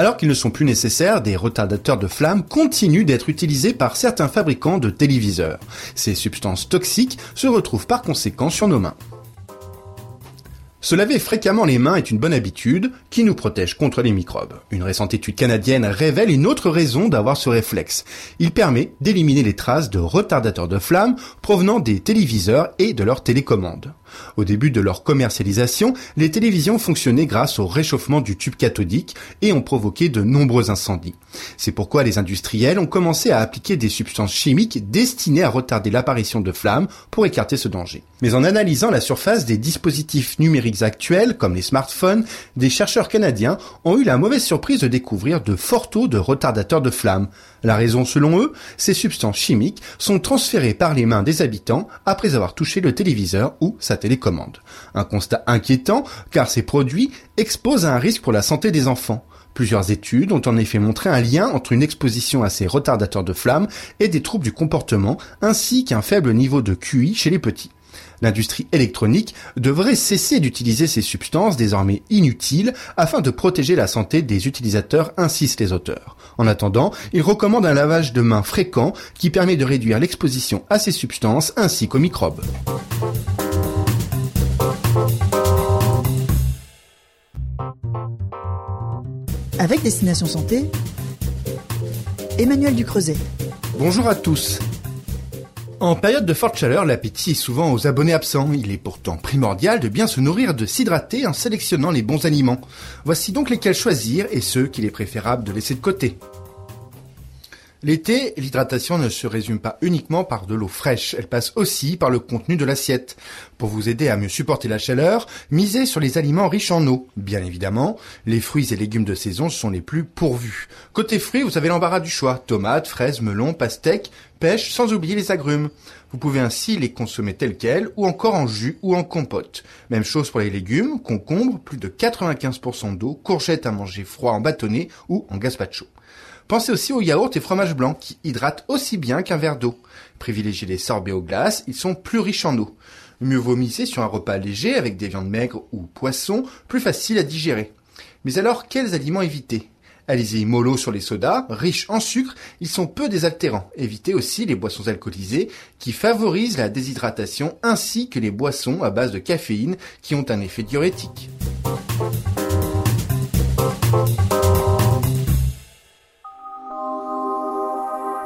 Alors qu'ils ne sont plus nécessaires, des retardateurs de flamme continuent d'être utilisés par certains fabricants de téléviseurs. Ces substances toxiques se retrouvent par conséquent sur nos mains. Se laver fréquemment les mains est une bonne habitude qui nous protège contre les microbes. Une récente étude canadienne révèle une autre raison d'avoir ce réflexe. Il permet d'éliminer les traces de retardateurs de flamme provenant des téléviseurs et de leurs télécommandes. Au début de leur commercialisation, les télévisions fonctionnaient grâce au réchauffement du tube cathodique et ont provoqué de nombreux incendies. C'est pourquoi les industriels ont commencé à appliquer des substances chimiques destinées à retarder l'apparition de flammes pour écarter ce danger. Mais en analysant la surface des dispositifs numériques actuels, comme les smartphones, des chercheurs canadiens ont eu la mauvaise surprise de découvrir de forts taux de retardateurs de flammes. La raison, selon eux, ces substances chimiques sont transférées par les mains des habitants après avoir touché le téléviseur ou sa télécommande. Un constat inquiétant car ces produits exposent à un risque pour la santé des enfants. Plusieurs études ont en effet montré un lien entre une exposition à ces retardateurs de flammes et des troubles du comportement ainsi qu'un faible niveau de QI chez les petits. L'industrie électronique devrait cesser d'utiliser ces substances désormais inutiles afin de protéger la santé des utilisateurs, insistent les auteurs. En attendant, ils recommandent un lavage de mains fréquent qui permet de réduire l'exposition à ces substances ainsi qu'aux microbes. Avec Destination Santé, Emmanuel Ducreuset. Bonjour à tous. En période de forte chaleur, l'appétit est souvent aux abonnés absents. Il est pourtant primordial de bien se nourrir, de s'hydrater en sélectionnant les bons aliments. Voici donc lesquels choisir et ceux qu'il est préférable de laisser de côté. L'été, l'hydratation ne se résume pas uniquement par de l'eau fraîche, elle passe aussi par le contenu de l'assiette. Pour vous aider à mieux supporter la chaleur, misez sur les aliments riches en eau. Bien évidemment, les fruits et légumes de saison sont les plus pourvus. Côté fruits, vous avez l'embarras du choix. Tomates, fraises, melons, pastèques, pêche, sans oublier les agrumes. Vous pouvez ainsi les consommer tels quels, ou encore en jus ou en compote. Même chose pour les légumes, concombres, plus de 95% d'eau, courgettes à manger froid en bâtonnet ou en gazpacho. Pensez aussi aux yaourts et fromages blancs qui hydratent aussi bien qu'un verre d'eau. Privilégiez les sorbets aux glaces, ils sont plus riches en eau. Mieux vomissez sur un repas léger avec des viandes maigres ou poissons, plus faciles à digérer. Mais alors, quels aliments éviter? Allez-y mollo sur les sodas, riches en sucre, ils sont peu désaltérants. Évitez aussi les boissons alcoolisées qui favorisent la déshydratation ainsi que les boissons à base de caféine qui ont un effet diurétique.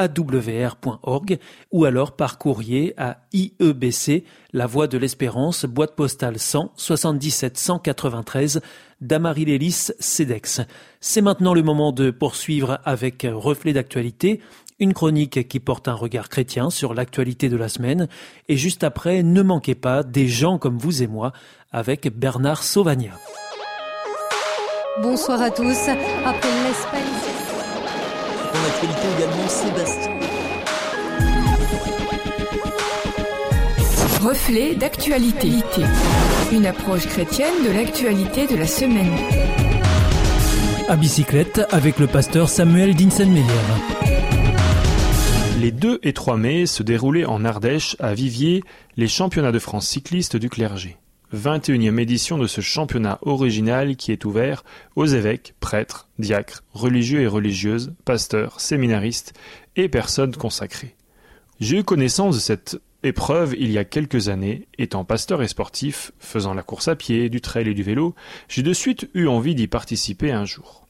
awr.org ou alors par courrier à IEBC, La Voie de l'Espérance, boîte postale 100 77 193 Damary-Lélis, CEDEX. C'est maintenant le moment de poursuivre avec Reflet d'actualité, une chronique qui porte un regard chrétien sur l'actualité de la semaine. Et juste après, ne manquez pas des gens comme vous et moi avec Bernard Sauvagna. Bonsoir à tous. Après. En actualité également, Sébastien. Reflet d'actualité. Une approche chrétienne de l'actualité de la semaine. À bicyclette avec le pasteur Samuel Dinsenmeyer. Les 2 et 3 mai se déroulaient en Ardèche, à Viviers, les championnats de France cyclistes du clergé. 21e édition de ce championnat original qui est ouvert aux évêques, prêtres, diacres, religieux et religieuses, pasteurs, séminaristes et personnes consacrées. J'ai eu connaissance de cette épreuve il y a quelques années, étant pasteur et sportif, faisant la course à pied, du trail et du vélo, j'ai de suite eu envie d'y participer un jour.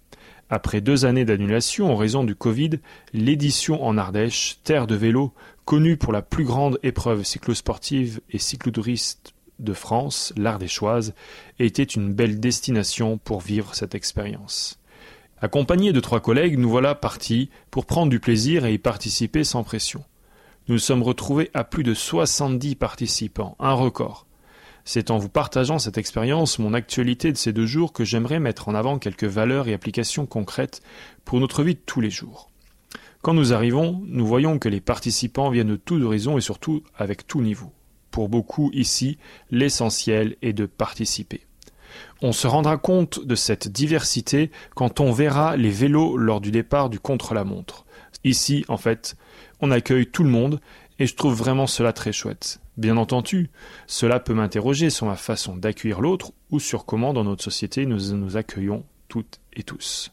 Après deux années d'annulation en raison du Covid, l'édition en Ardèche, terre de vélo, connue pour la plus grande épreuve cyclosportive et cyclotouriste de France, l'Ardéchoise, était une belle destination pour vivre cette expérience. Accompagné de trois collègues, nous voilà partis pour prendre du plaisir et y participer sans pression. Nous nous sommes retrouvés à plus de 70 participants, un record. C'est en vous partageant cette expérience, mon actualité de ces deux jours, que j'aimerais mettre en avant quelques valeurs et applications concrètes pour notre vie de tous les jours. Quand nous arrivons, nous voyons que les participants viennent de tous horizons et surtout avec tout niveau. Pour beaucoup ici, l'essentiel est de participer. On se rendra compte de cette diversité quand on verra les vélos lors du départ du contre-la-montre. Ici, en fait, on accueille tout le monde et je trouve vraiment cela très chouette. Bien entendu, cela peut m'interroger sur ma façon d'accueillir l'autre ou sur comment dans notre société nous nous accueillons toutes et tous.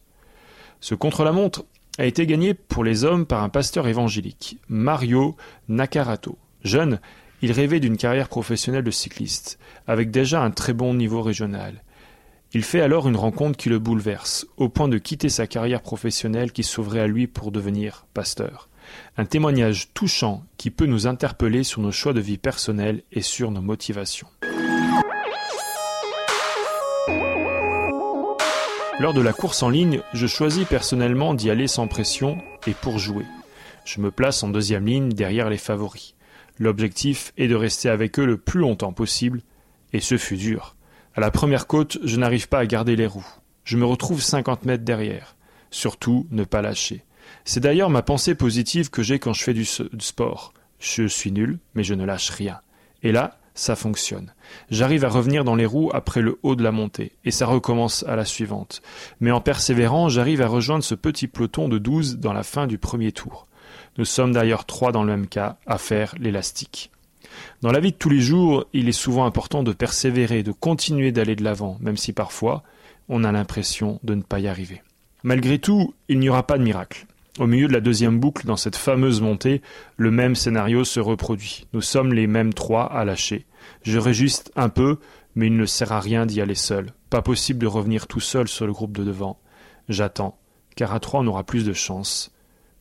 Ce contre-la-montre a été gagné pour les hommes par un pasteur évangélique, Mario Nakarato. Jeune, il rêvait d'une carrière professionnelle de cycliste, avec déjà un très bon niveau régional. Il fait alors une rencontre qui le bouleverse, au point de quitter sa carrière professionnelle qui s'ouvrait à lui pour devenir pasteur. Un témoignage touchant qui peut nous interpeller sur nos choix de vie personnels et sur nos motivations. Lors de la course en ligne, je choisis personnellement d'y aller sans pression et pour jouer. Je me place en deuxième ligne derrière les favoris. L'objectif est de rester avec eux le plus longtemps possible, et ce fut dur. À la première côte, je n'arrive pas à garder les roues. Je me retrouve 50 mètres derrière. Surtout, ne pas lâcher. C'est d'ailleurs ma pensée positive que j'ai quand je fais du, sport. Je suis nul, mais je ne lâche rien. Et là, ça fonctionne. J'arrive à revenir dans les roues après le haut de la montée, et ça recommence à la suivante. Mais en persévérant, j'arrive à rejoindre ce petit peloton de douze dans la fin du premier tour. Nous sommes d'ailleurs trois dans le même cas à faire l'élastique. Dans la vie de tous les jours, il est souvent important de persévérer, de continuer d'aller de l'avant, même si parfois on a l'impression de ne pas y arriver. Malgré tout, il n'y aura pas de miracle. Au milieu de la deuxième boucle, dans cette fameuse montée, le même scénario se reproduit. Nous sommes les mêmes trois à lâcher. Je réjuste un peu, mais il ne sert à rien d'y aller seul. Pas possible de revenir tout seul sur le groupe de devant. J'attends, car à trois on aura plus de chance.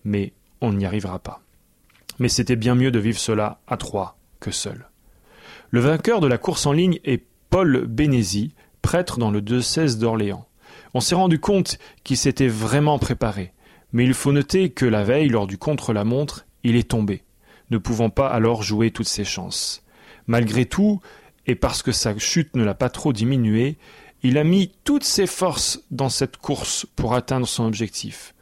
Mais on n'y arrivera pas. Mais c'était bien mieux de vivre cela à trois que seul. Le vainqueur de la course en ligne est Paul Bénézy, prêtre dans le diocèse d'Orléans. On s'est rendu compte qu'il s'était vraiment préparé, mais il faut noter que la veille, lors du contre-la-montre, il est tombé, ne pouvant pas alors jouer toutes ses chances. Malgré tout, et parce que sa chute ne l'a pas trop diminué, il a mis toutes ses forces dans cette course pour atteindre son objectif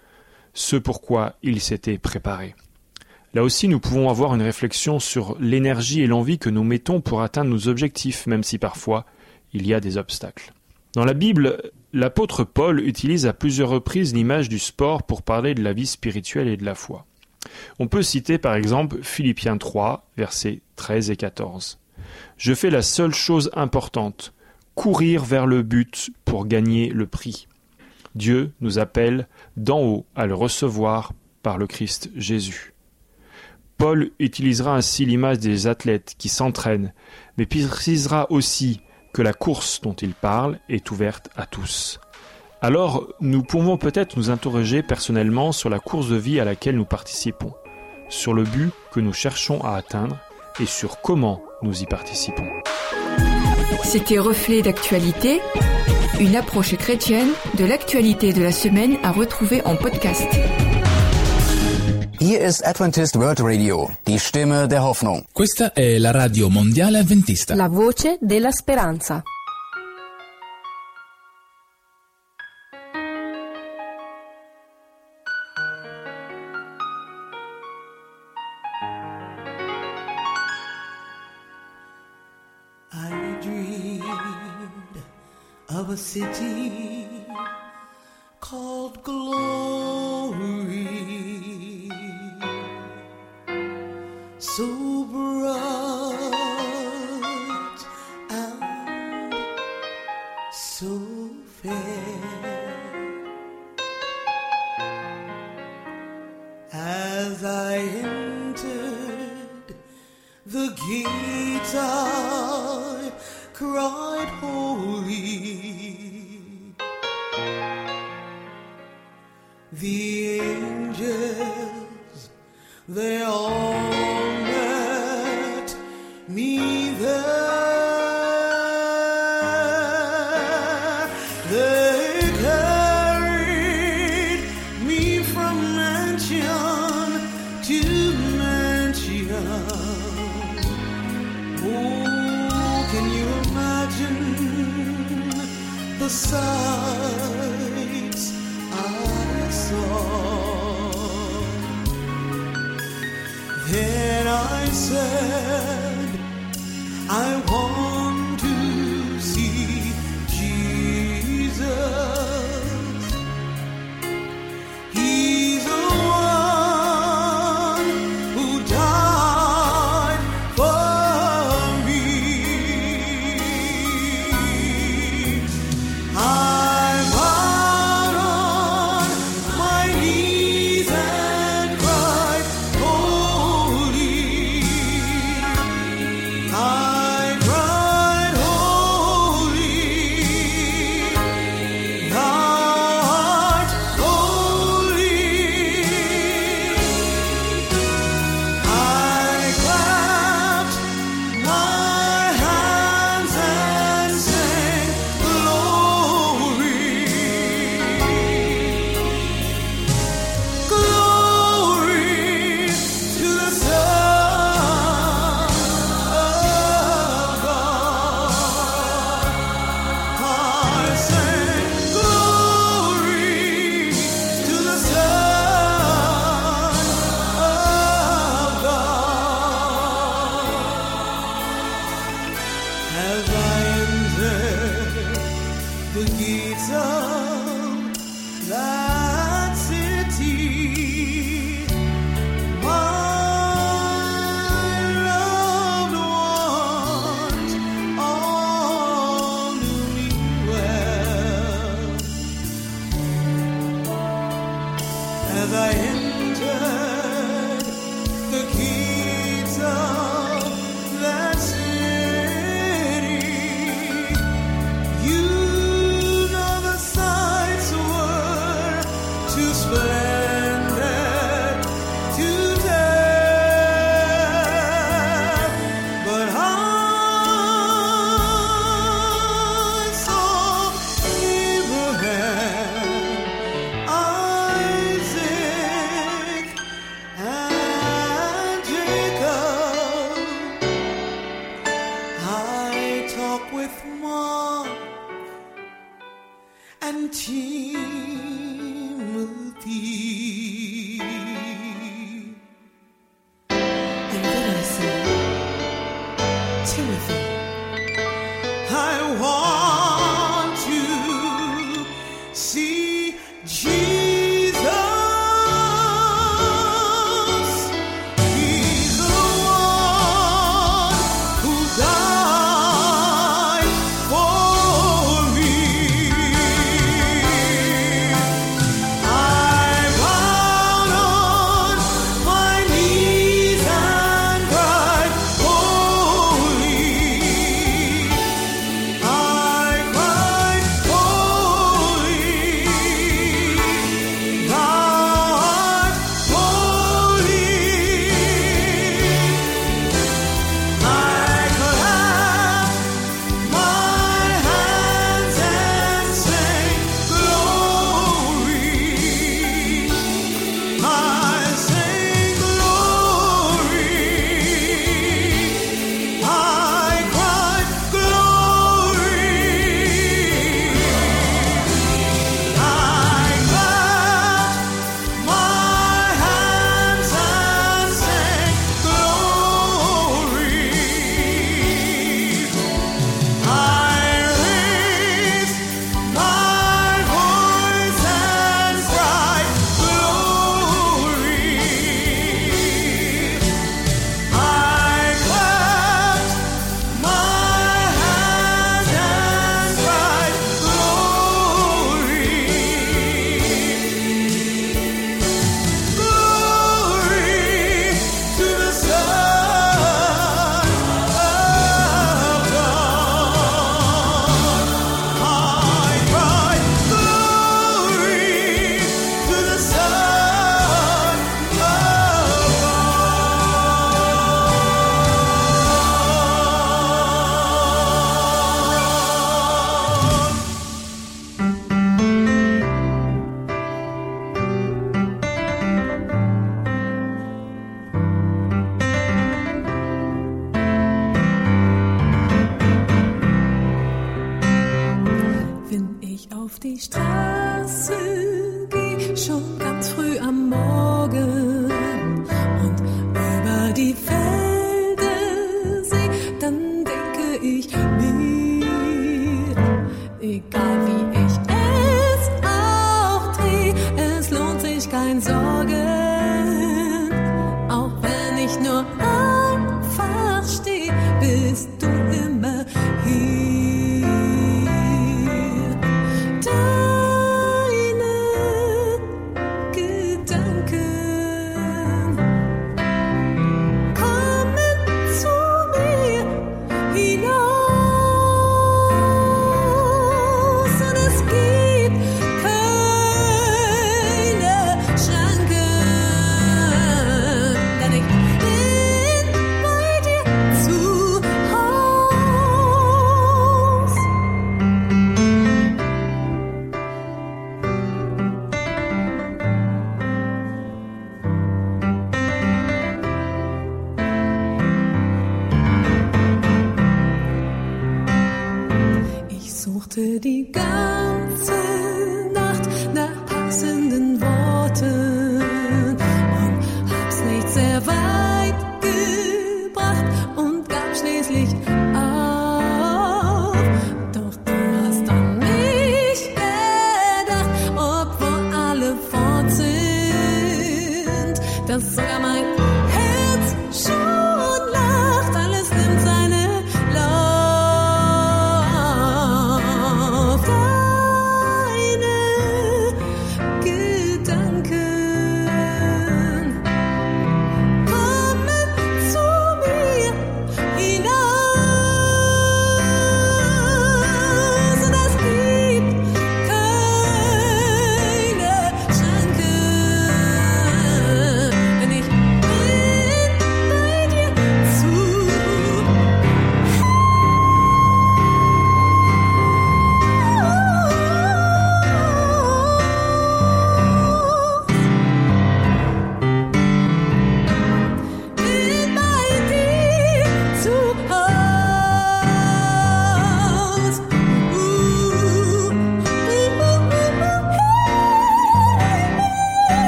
ce pourquoi il s'était préparé. Là aussi, nous pouvons avoir une réflexion sur l'énergie et l'envie que nous mettons pour atteindre nos objectifs, même si parfois il y a des obstacles. Dans la Bible, l'apôtre Paul utilise à plusieurs reprises l'image du sport pour parler de la vie spirituelle et de la foi. On peut citer par exemple Philippiens 3, versets 13 et 14. Je fais la seule chose importante, courir vers le but pour gagner le prix. Dieu nous appelle d'en haut à le recevoir par le Christ Jésus. Paul utilisera ainsi l'image des athlètes qui s'entraînent, mais précisera aussi que la course dont il parle est ouverte à tous. Alors, nous pouvons peut-être nous interroger personnellement sur la course de vie à laquelle nous participons, sur le but que nous cherchons à atteindre et sur comment nous y participons. C'était Reflet d'actualité, une approche chrétienne de l'actualité de la semaine à retrouver en podcast. Here is Adventist World Radio, die Stimme der Hoffnung. Questa è la radio mondiale adventista. La voce della speranza. city called glory. So bright and so fair as I entered the gate, I cried.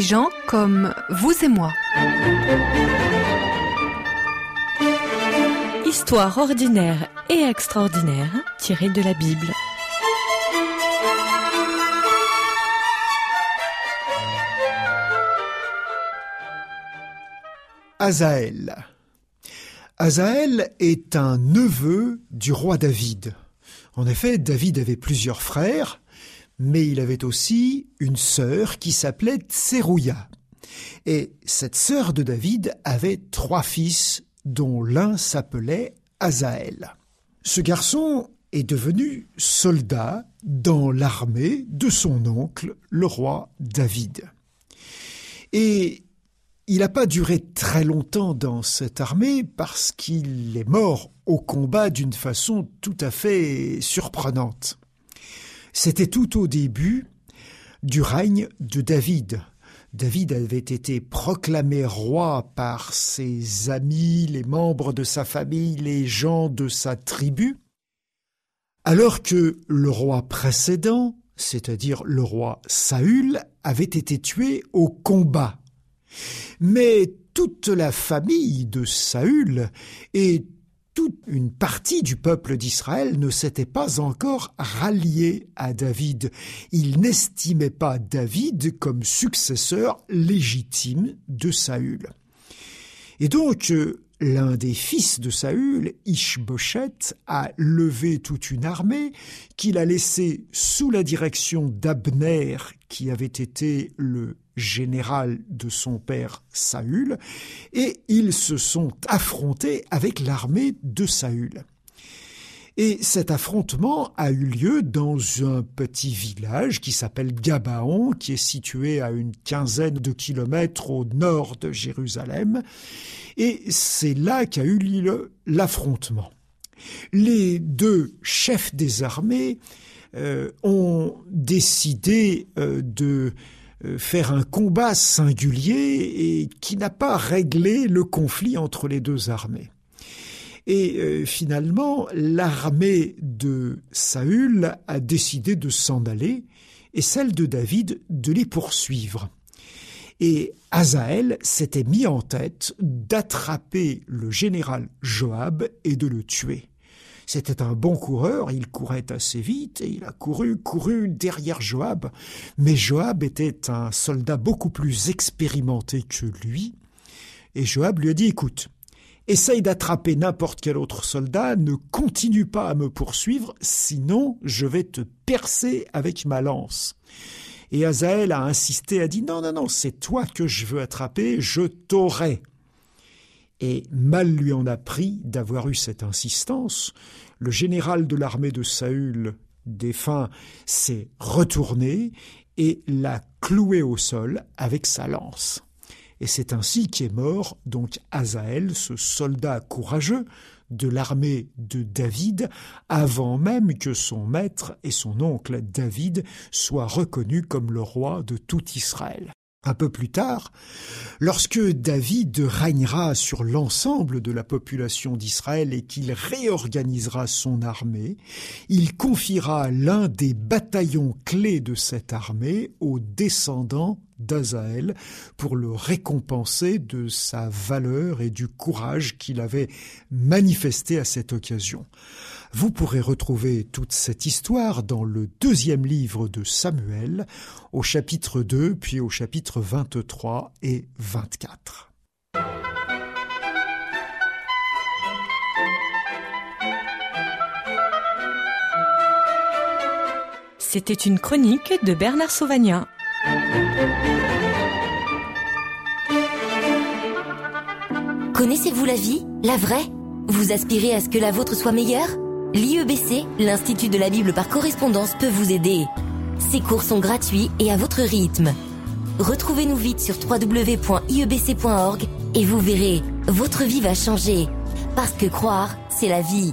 Gens comme vous et moi. Histoire ordinaire et extraordinaire tirée de la Bible. Azaël. Azaël est un neveu du roi David. En effet, David avait plusieurs frères, mais il avait aussi une sœur qui s'appelait Tserouya. Et cette sœur de David avait trois fils, dont l'un s'appelait Azaël. Ce garçon est devenu soldat dans l'armée de son oncle, le roi David. Et il n'a pas duré très longtemps dans cette armée parce qu'il est mort au combat d'une façon tout à fait surprenante. C'était tout au début du règne de David. David avait été proclamé roi par ses amis, les membres de sa famille, les gens de sa tribu. Alors que le roi précédent, c'est-à-dire le roi Saül, avait été tué au combat. Mais toute la famille de Saül et toute une partie du peuple d'Israël ne s'était pas encore ralliée à David. Il n'estimait pas David comme successeur légitime de Saül. Et donc, euh, l'un des fils de Saül, Ishboshet, a levé toute une armée qu'il a laissée sous la direction d'Abner, qui avait été le général de son père Saül, et ils se sont affrontés avec l'armée de Saül. Et cet affrontement a eu lieu dans un petit village qui s'appelle Gabaon, qui est situé à une quinzaine de kilomètres au nord de Jérusalem. Et c'est là qu'a eu lieu l'affrontement. Les deux chefs des armées euh, ont décidé euh, de faire un combat singulier et qui n'a pas réglé le conflit entre les deux armées. Et euh, finalement, l'armée de Saül a décidé de s'en aller et celle de David de les poursuivre. Et Azaël s'était mis en tête d'attraper le général Joab et de le tuer. C'était un bon coureur, il courait assez vite et il a couru, couru derrière Joab. Mais Joab était un soldat beaucoup plus expérimenté que lui. Et Joab lui a dit, écoute, essaye d'attraper n'importe quel autre soldat, ne continue pas à me poursuivre, sinon je vais te percer avec ma lance. Et Azaël a insisté, a dit non, non, non, c'est toi que je veux attraper, je t'aurai. Et mal lui en a pris d'avoir eu cette insistance. Le général de l'armée de Saül, défunt, s'est retourné et l'a cloué au sol avec sa lance. Et c'est ainsi qu'est mort donc Azaël, ce soldat courageux de l'armée de David, avant même que son maître et son oncle David soient reconnus comme le roi de tout Israël. Un peu plus tard, lorsque David régnera sur l'ensemble de la population d'Israël et qu'il réorganisera son armée, il confiera l'un des bataillons clés de cette armée aux descendants d'Azaël pour le récompenser de sa valeur et du courage qu'il avait manifesté à cette occasion. Vous pourrez retrouver toute cette histoire dans le deuxième livre de Samuel, au chapitre 2, puis au chapitre 23 et 24. C'était une chronique de Bernard Sauvagnat. Connaissez-vous la vie, la vraie? Vous aspirez à ce que la vôtre soit meilleure? L'IEBC, l'Institut de la Bible par correspondance, peut vous aider. Ces cours sont gratuits et à votre rythme. Retrouvez-nous vite sur www.iebc.org et vous verrez, votre vie va changer. Parce que croire, c'est la vie.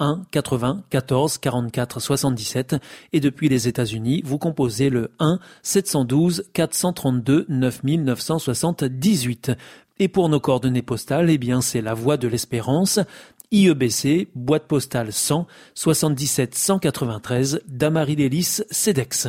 1 80 14 44 77 et depuis les États-Unis, vous composez le 1 712 432 9978. Et pour nos coordonnées postales, eh bien, c'est la voie de l'espérance, IEBC, boîte postale 100, 77 193, Damary-Lélis, CEDEX.